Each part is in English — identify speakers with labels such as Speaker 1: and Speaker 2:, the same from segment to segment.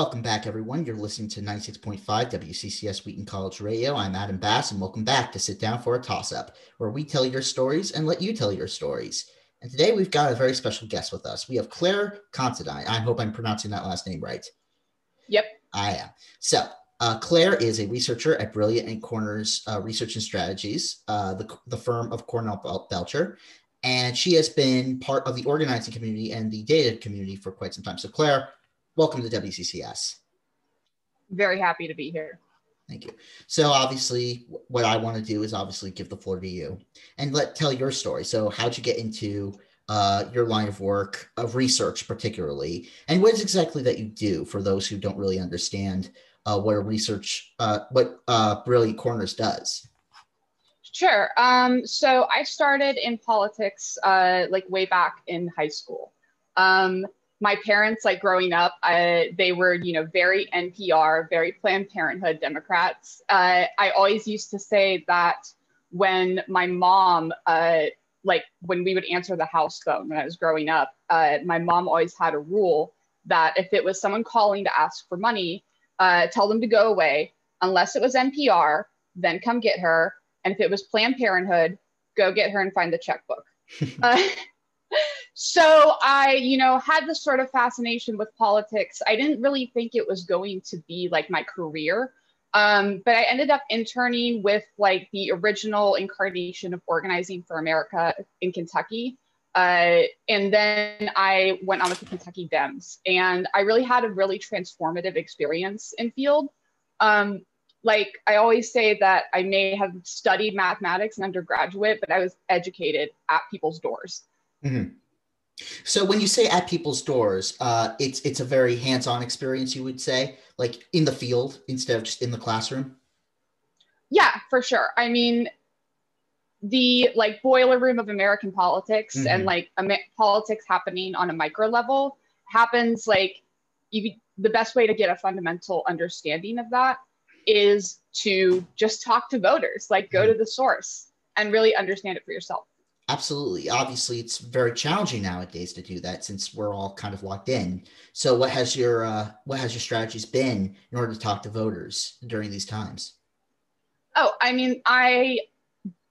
Speaker 1: Welcome back, everyone. You're listening to 96.5 WCCS Wheaton College Radio. I'm Adam Bass, and welcome back to Sit Down for a Toss Up, where we tell your stories and let you tell your stories. And today we've got a very special guest with us. We have Clare Considine. I hope I'm pronouncing that last name right.
Speaker 2: Yep.
Speaker 1: I am. So, uh, Clare is a researcher at Brilliant and Corners uh, Research and Strategies, uh, the, the firm of Cornell Belcher. And she has been part of the organizing community and the data community for quite some time. So, Clare, welcome to WCCS.
Speaker 2: Very happy to be here.
Speaker 1: Thank you. So obviously, what I want to do is obviously give the floor to you and let tell your story. So how'd you get into uh, your line of work of research, particularly, and what is exactly that you do for those who don't really understand uh, what a research, uh, what uh, Brilliant Corners does?
Speaker 2: Sure. Um, so I started in politics uh, like way back in high school. Um, my parents, like growing up, uh, they were, you know, very NPR, very Planned Parenthood Democrats. Uh, I always used to say that when my mom, uh, like when we would answer the house phone when I was growing up, uh, my mom always had a rule that if it was someone calling to ask for money, uh, tell them to go away. Unless it was NPR, then come get her. And if it was Planned Parenthood, go get her and find the checkbook. So I, you know, had this sort of fascination with politics. I didn't really think it was going to be like my career. Um, but I ended up interning with like the original incarnation of Organizing for America in Kentucky. Uh, and then I went on with the Kentucky Dems. And I really had a really transformative experience in field. Um, like I always say that I may have studied mathematics in undergraduate, but I was educated at people's doors.
Speaker 1: Mm-hmm. So when you say at people's doors, uh, it's it's a very hands-on experience, you would say, like in the field instead of just in the classroom.
Speaker 2: Yeah, for sure. I mean, the like boiler room of American politics mm-hmm. and like politics happening on a micro level happens like you. The best way to get a fundamental understanding of that is to just talk to voters, like go mm-hmm. to the source and really understand it for yourself.
Speaker 1: Absolutely. Obviously, it's very challenging nowadays to do that since we're all kind of locked in. So, what has your uh, what has your strategies been in order to talk to voters during these times?
Speaker 2: Oh, I mean, I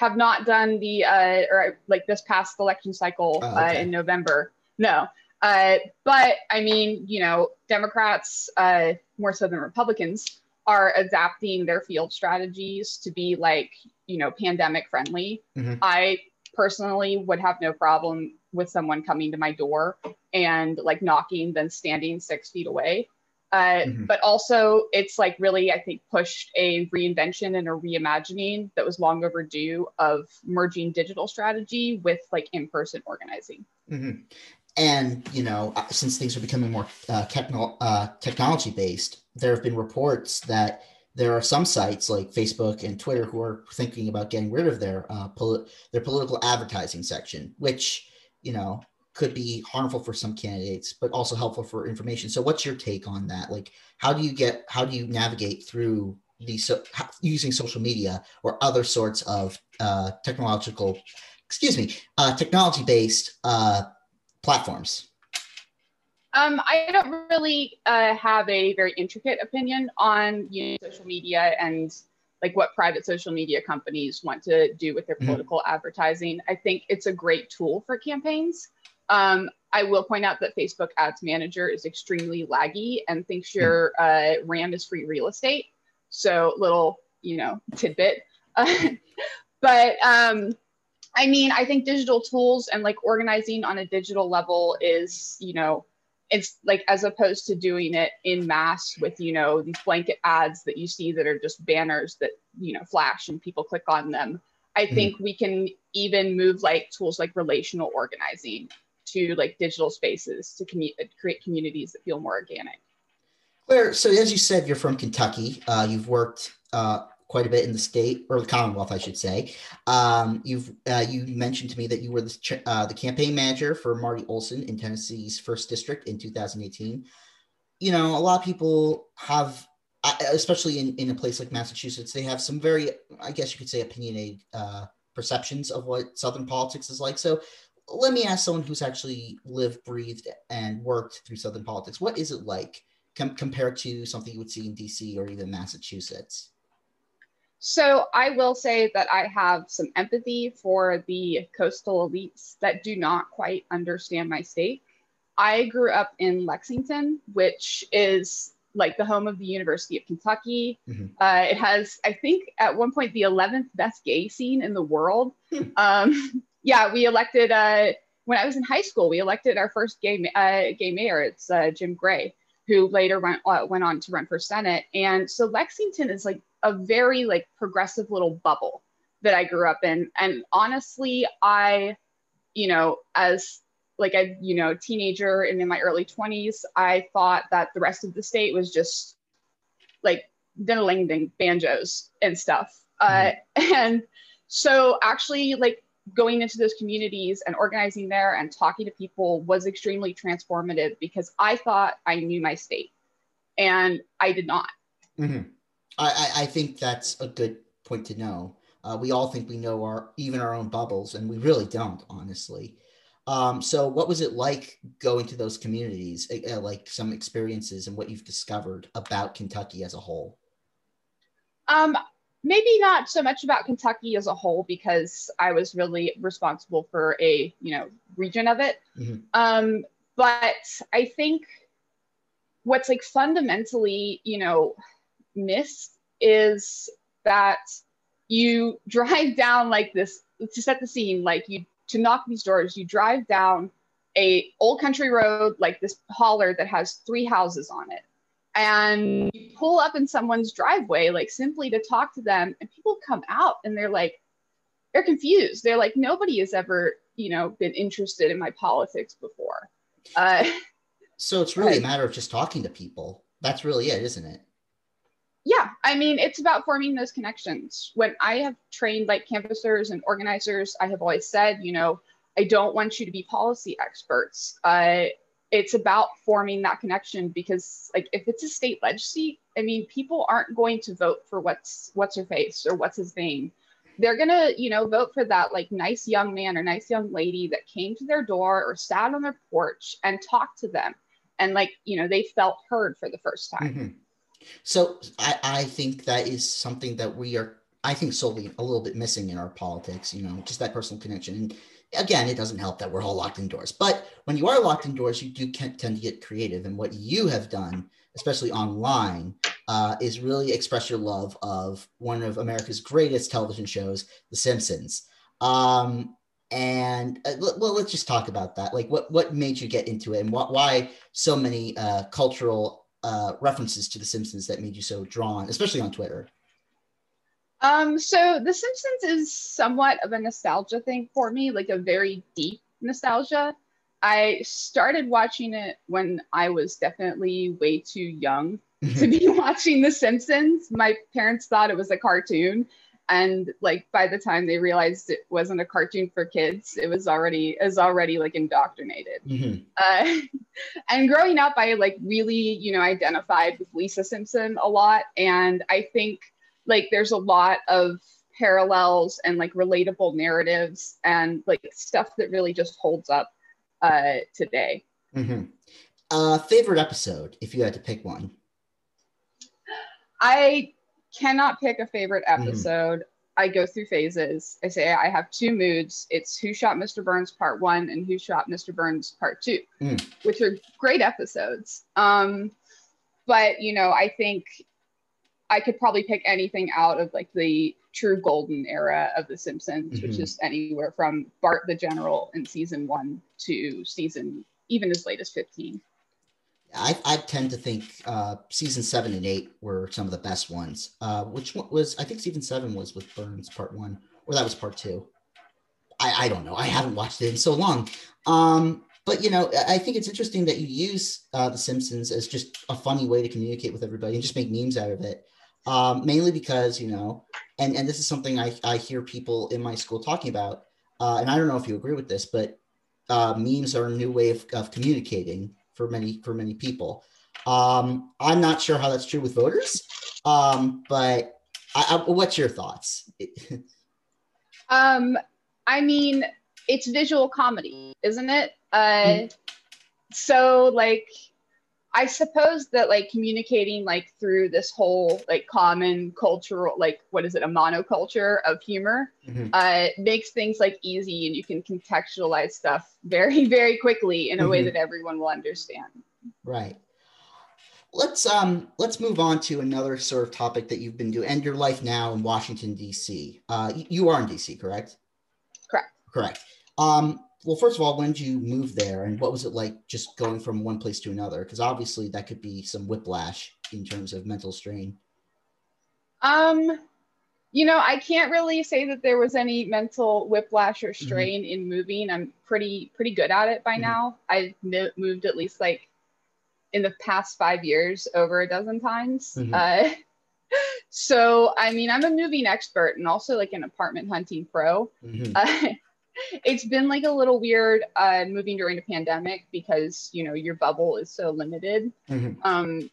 Speaker 2: have not done the uh, or like this past election cycle oh, okay. uh, in November. No, uh, but I mean, you know, Democrats uh, more so than Republicans are adapting their field strategies to be like you know pandemic friendly. Mm-hmm. I personally would have no problem with someone coming to my door and like knocking then standing six feet away uh, mm-hmm. but also it's like really i think pushed a reinvention and a reimagining that was long overdue of merging digital strategy with like in-person organizing
Speaker 1: mm-hmm. and you know uh, since things are becoming more uh, techno- uh, technology based there have been reports that there are some sites like Facebook and Twitter who are thinking about getting rid of their uh, poli- their political advertising section, which you know could be harmful for some candidates, but also helpful for information. So, what's your take on that? Like, how do you get how do you navigate through these so, using social media or other sorts of uh, technological, excuse me, uh, technology based uh, platforms?
Speaker 2: Um, I don't really uh, have a very intricate opinion on you know, social media and like what private social media companies want to do with their mm-hmm. political mm-hmm. advertising. I think it's a great tool for campaigns. Um, I will point out that Facebook Ads Manager is extremely laggy and thinks mm-hmm. your uh, RAM is free real estate. So little, you know, tidbit. but um, I mean, I think digital tools and like organizing on a digital level is, you know, it's like as opposed to doing it in mass with you know these blanket ads that you see that are just banners that you know flash and people click on them i mm-hmm. think we can even move like tools like relational organizing to like digital spaces to commu- create communities that feel more organic
Speaker 1: Clare, so as you said, you're from Kentucky. Uh, you've worked uh, quite a bit in the state or the Commonwealth, I should say. Um, you've uh, you mentioned to me that you were the, uh, the campaign manager for Marty Olsen in Tennessee's first district in 2018. You know, a lot of people have, especially in, in a place like Massachusetts, they have some very, I guess you could say, opinionated uh, perceptions of what Southern politics is like. So let me ask someone who's actually lived, breathed, and worked through Southern politics. What is it like com- compared to something you would see in DC or even Massachusetts?
Speaker 2: So I will say that I have some empathy for the coastal elites that do not quite understand my state. I grew up in Lexington, which is like the home of the University of Kentucky. Mm-hmm. Uh, it has, I think, at one point the 11th best gay scene in the world. Um, yeah, we elected uh, when I was in high school. We elected our first gay uh, gay mayor. It's uh, Jim Gray, who later went uh, went on to run for senate. And so Lexington is like a very like progressive little bubble that I grew up in. And honestly, I, you know, as like a you know teenager and in my early 20s i thought that the rest of the state was just like diddling banjos and stuff uh, mm-hmm. and so actually like going into those communities and organizing there and talking to people was extremely transformative because i thought i knew my state and i did not
Speaker 1: mm-hmm. I, I think that's a good point to know uh, we all think we know our even our own bubbles and we really don't honestly um, so, what was it like going to those communities, uh, like some experiences and what you've discovered about Kentucky as a whole?
Speaker 2: Um, maybe not so much about Kentucky as a whole because I was really responsible for a you know region of it. Mm-hmm. Um, but I think what's like fundamentally you know missed is that you drive down like this to set the scene like you to knock these doors, you drive down a old country road like this holler that has three houses on it and you pull up in someone's driveway like simply to talk to them and people come out and they're like they're confused. They're like nobody has ever you know been interested in my politics before. Uh,
Speaker 1: so it's really a matter of just talking to people. That's really it isn't it?
Speaker 2: Yeah, I mean, it's about forming those connections. When I have trained like canvassers and organizers, I have always said, you know, I don't want you to be policy experts. Uh, it's about forming that connection because, like, if it's a state ledge seat, I mean, people aren't going to vote for what's what's her face or what's his name. They're gonna, you know, vote for that like nice young man or nice young lady that came to their door or sat on their porch and talked to them, and like, you know, they felt heard for the first time. Mm-hmm
Speaker 1: so I, I think that is something that we are, I think, solely a little bit missing in our politics, you know, just that personal connection. And again, it doesn't help that we're all locked indoors. But when you are locked indoors, you do tend to get creative. And what you have done, especially online, uh, is really express your love of one of America's greatest television shows, The Simpsons. Um, and uh, well, let's just talk about that. Like, what what made you get into it, and why so many uh, cultural uh, references to The Simpsons that made you so drawn, especially on Twitter?
Speaker 2: Um, so The Simpsons is somewhat of a nostalgia thing for me, like a very deep nostalgia. I started watching it when I was definitely way too young to be watching The Simpsons. My parents thought it was a cartoon, and like by the time they realized it wasn't a cartoon for kids it was already is already like indoctrinated mm-hmm. uh, and growing up i like really you know identified with lisa simpson a lot and i think like there's a lot of parallels and like relatable narratives and like stuff that really just holds up uh, today
Speaker 1: mm-hmm. uh, favorite episode if you had to pick one
Speaker 2: i cannot pick a favorite mm-hmm. episode. Mm. I go through phases. I say I have two moods. It's Who Shot Mr. Burns Part One and Who Shot Mr. Burns Part Two, mm. which are great episodes. Um, but you know, I think I could probably pick anything out of like the true golden era of The Simpsons, mm-hmm. which is anywhere from Bart the General in season one to season even as late as 15.
Speaker 1: I, I tend to think uh, season seven and eight were some of the best ones. Uh, which one was I think season seven was with Burns part one, or that was part two. I, I don't know. I haven't watched it in so long. Um, but you know, I think it's interesting that you use uh, The Simpsons as just a funny way to communicate with everybody and just make memes out of it. Um, mainly because you know, and and this is something I I hear people in my school talking about, uh, and I don't know if you agree with this, but uh, memes are a new way of, of communicating for many for many people. Um, I'm not sure how that's true with voters, um, but I, I, what's your thoughts?
Speaker 2: um, I mean, it's visual comedy, isn't it? Uh, mm-hmm. So, like, I suppose that like communicating like through this whole like common cultural like what is it a monoculture of humor mm-hmm. uh, makes things like easy and you can contextualize stuff very very quickly in a mm-hmm. way that everyone will understand.
Speaker 1: Right. Let's um let's move on to another sort of topic that you've been doing and your life now in Washington D.C. Uh, you are in D.C. correct?
Speaker 2: Correct.
Speaker 1: Correct. Um, well, first of all, when did you move there, and what was it like just going from one place to another? Because obviously that could be some whiplash in terms of mental strain.
Speaker 2: Um, you know, I can't really say that there was any mental whiplash or mm-hmm. strain mm-hmm. in moving. I'm pretty pretty good at it by mm-hmm. now. I've moved at least like in the past five years over a dozen times. Mm-hmm. Uh, so I mean, I'm a moving expert and also like an apartment hunting pro. Mm-hmm. Uh, it's been like a little weird uh, moving during the pandemic because you know your bubble is so limited. Mm-hmm. Um,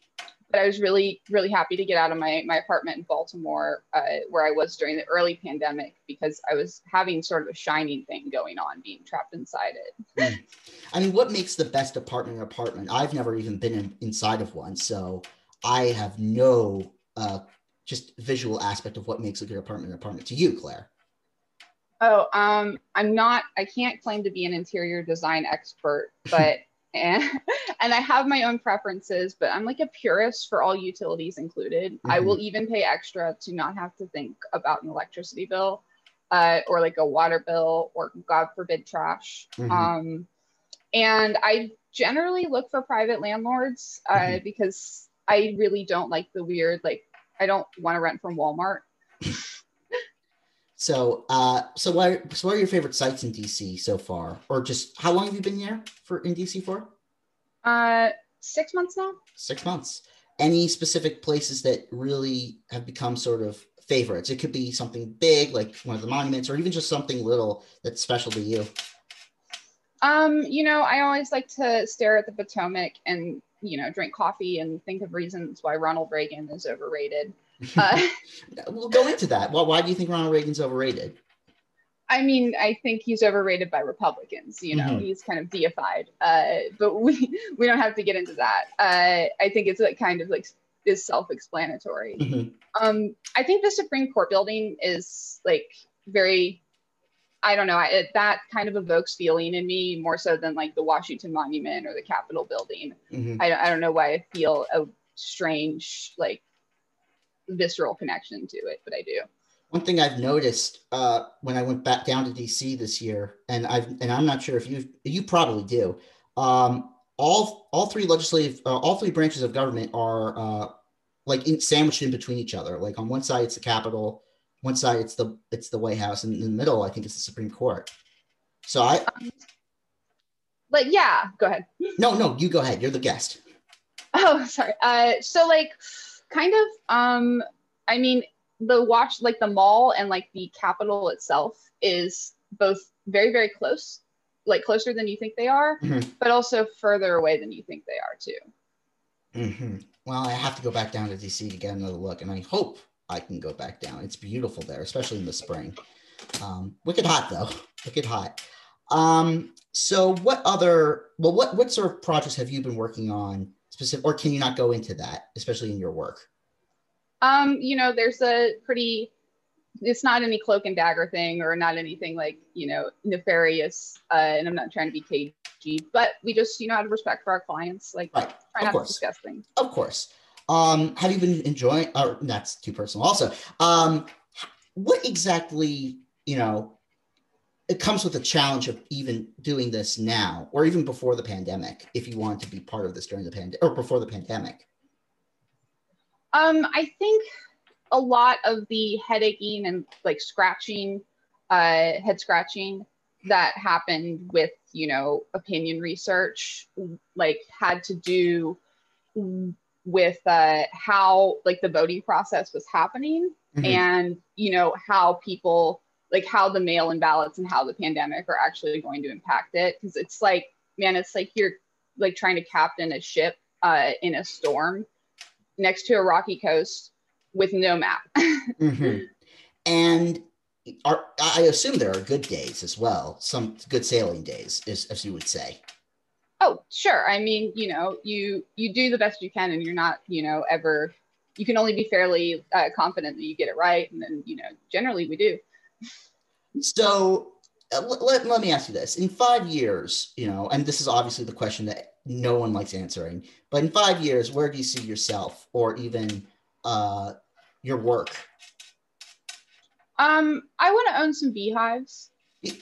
Speaker 2: but I was really really happy to get out of my my apartment in Baltimore uh, where I was during the early pandemic because I was having sort of a shining thing going on, being trapped inside it.
Speaker 1: Mm. I mean, what makes the best apartment an apartment? I've never even been in, inside of one, so I have no uh, just visual aspect of what makes a good apartment an apartment to you, Clare.
Speaker 2: Oh, um, I'm not, I can't claim to be an interior design expert, but, and, and I have my own preferences, but I'm like a purist for all utilities included. Mm-hmm. I will even pay extra to not have to think about an electricity bill uh, or like a water bill or God forbid trash. Mm-hmm. Um, and I generally look for private landlords uh, mm-hmm. because I really don't like the weird, like, I don't want to rent from Walmart.
Speaker 1: So, uh, so what, are, so what are your favorite sites in DC so far, or just how long have you been here for in DC for?
Speaker 2: Uh, six months now.
Speaker 1: Six months. Any specific places that really have become sort of favorites? It could be something big, like one of the monuments, or even just something little that's special to you.
Speaker 2: Um, you know, I always like to stare at the Potomac and you know drink coffee and think of reasons why Ronald Reagan is overrated. Uh,
Speaker 1: we'll go into that. Well, why do you think Ronald Reagan's overrated?
Speaker 2: I mean, I think he's overrated by Republicans. You know, mm-hmm. he's kind of deified. Uh, but we we don't have to get into that. Uh, I think it's like kind of like is self-explanatory. Mm-hmm. Um, I think the Supreme Court building is like very. I don't know. I, it, that kind of evokes feeling in me more so than like the Washington Monument or the Capitol building. Mm-hmm. I, I don't know why I feel a strange like visceral connection to it, but I do.
Speaker 1: One thing I've noticed uh, when I went back down to DC this year, and I've and I'm not sure if you you probably do. Um, all all three legislative, uh, all three branches of government are uh, like in, sandwiched in between each other. Like on one side it's the Capitol, one side it's the it's the White House, and in the middle I think it's the Supreme Court. So I. Um,
Speaker 2: like yeah, go ahead.
Speaker 1: No, no, you go ahead. You're the guest.
Speaker 2: Oh, sorry. Uh, so like kind of um i mean the watch like the mall and like the capitol itself is both very very close like closer than you think they are mm-hmm. but also further away than you think they are too.
Speaker 1: Mm-hmm. well i have to go back down to dc to get another look and i hope i can go back down. It's beautiful there especially in the spring. Um, wicked hot though. Wicked hot. Um, so what other well what what sort of projects have you been working on specific, or can you not go into that, especially in your work?
Speaker 2: Um, you know, there's a pretty, it's not any cloak and dagger thing or not anything like, you know, nefarious. Uh, and I'm not trying to be cagey, but we just, you know, out of respect for our clients, like right. try not course. to discuss things.
Speaker 1: Of course. Um, have you been enjoying, or that's too personal also. Um, what exactly, you know, it comes with a challenge of even doing this now or even before the pandemic if you want to be part of this during the pandemic or before the pandemic
Speaker 2: um, i think a lot of the headaching and like scratching uh, head scratching that happened with you know opinion research like had to do with uh, how like the voting process was happening mm-hmm. and you know how people like how the mail in ballots and how the pandemic are actually going to impact it because it's like man it's like you're like trying to captain a ship uh, in a storm next to a rocky coast with no map
Speaker 1: mm-hmm. and are, i assume there are good days as well some good sailing days as, as you would say
Speaker 2: Oh, sure. I mean, you know, you you do the best you can, and you're not, you know, ever. You can only be fairly uh, confident that you get it right, and then, you know, generally we do.
Speaker 1: So uh, let, let me ask you this: in five years, you know, and this is obviously the question that no one likes answering, but in five years, where do you see yourself, or even uh, your work?
Speaker 2: Um, I want to own some beehives.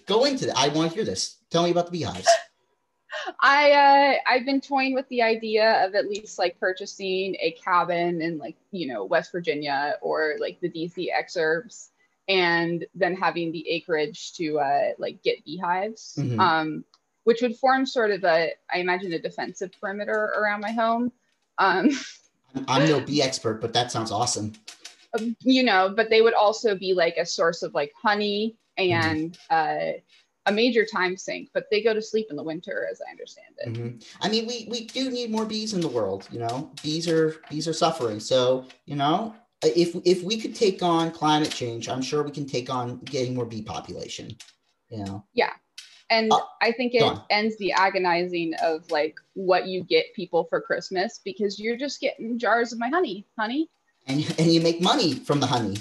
Speaker 1: Go into that. I want to hear this. Tell me about the beehives.
Speaker 2: I uh, I've been toying with the idea of at least like purchasing a cabin in like you know West Virginia or like the DC exurbs, and then having the acreage to uh, like get beehives, mm-hmm. um, which would form sort of a I imagine a defensive perimeter around my home. Um,
Speaker 1: I'm no bee expert, but that sounds awesome.
Speaker 2: Um, you know, but they would also be like a source of like honey and mm-hmm. uh, a major time sink. But they go to sleep in the winter, as I understand it.
Speaker 1: Mm-hmm. I mean, we we do need more bees in the world. You know, bees are bees are suffering. So you know, if if we could take on climate change, I'm sure we can take on getting more bee population. You know.
Speaker 2: Yeah. And uh, I think it ends the agonizing of like what you get people for Christmas because you're just getting jars of my honey, honey.
Speaker 1: And, and you make money from the honey,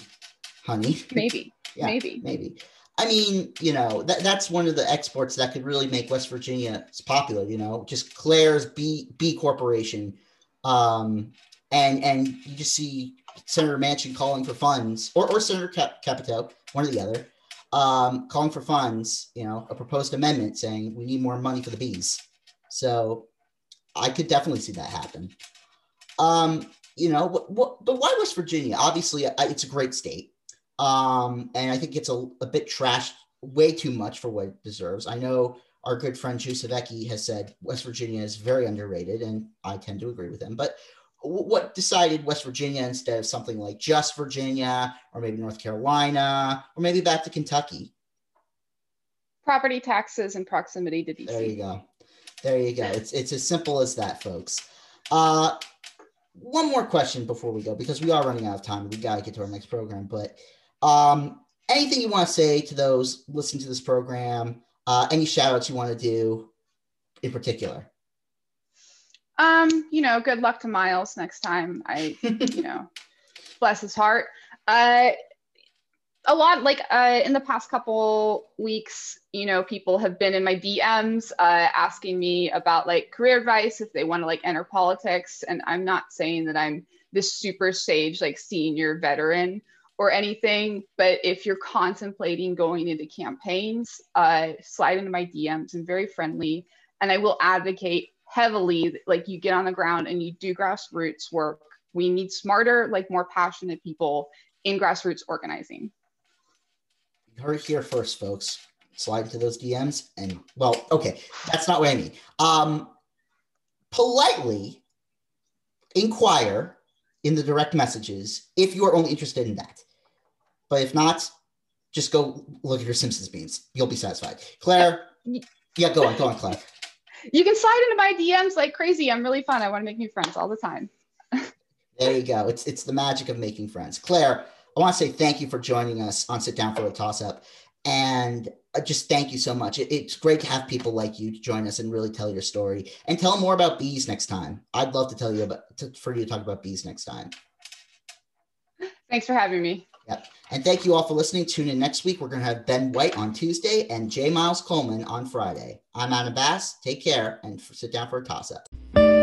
Speaker 1: honey.
Speaker 2: Maybe, yeah, maybe,
Speaker 1: maybe. I mean, you know, that, that's one of the exports that could really make West Virginia popular, you know, just Clare's B, B Corporation. Um, and, and you just see Senator Manchin calling for funds or, or Senator Cap- Capito, one or the other, um, calling for funds, you know, a proposed amendment saying we need more money for the bees. So I could definitely see that happen. Um, you know, what, what, but why West Virginia? Obviously, it's a great state. Um, and I think it's a, a bit trashed way too much for what it deserves. I know our good friend Savecki has said West Virginia is very underrated, and I tend to agree with him. But what decided West Virginia instead of something like just Virginia or maybe North Carolina or maybe back to Kentucky?
Speaker 2: Property taxes and proximity to DC.
Speaker 1: There you go. There you go. It's it's as simple as that, folks. Uh, one more question before we go because we are running out of time. We got to get to our next program. But um, anything you want to say to those listening to this program? Uh, any shout outs you want to do in particular?
Speaker 2: Um, you know, good luck to Miles next time. I, you know, bless his heart. Uh, a lot like uh, in the past couple weeks, you know, people have been in my DMs uh, asking me about like career advice if they want to like enter politics. And I'm not saying that I'm this super sage, like senior veteran or anything, but if you're contemplating going into campaigns, uh, slide into my DMs. I'm very friendly and I will advocate heavily like you get on the ground and you do grassroots work. We need smarter like more passionate people in grassroots organizing.
Speaker 1: You heard it here first folks. Slide into those dms and well okay that's not what i mean um politely inquire in the direct messages if you are only interested in that. But if not just go look at your simpsons memes. You'll be satisfied. Clare? Yeah go on go on clare
Speaker 2: you can slide into my DMs like crazy. I'm really fun. I want to make new friends all the time.
Speaker 1: there you go. It's it's the magic of making friends. Clare, I want to say thank you for joining us on Sit Down for a Toss Up. And uh, just thank you so much. It, it's great to have people like you to join us and really tell your story and tell more about bees next time. I'd love to tell you about to, for you to talk about bees next time.
Speaker 2: Thanks for having me.
Speaker 1: Yep. And thank you all for listening. Tune in next week. We're going to have Ben White on Tuesday and J. Miles Coleman on Friday. I'm Anna Bass. Take care and sit down for a toss up.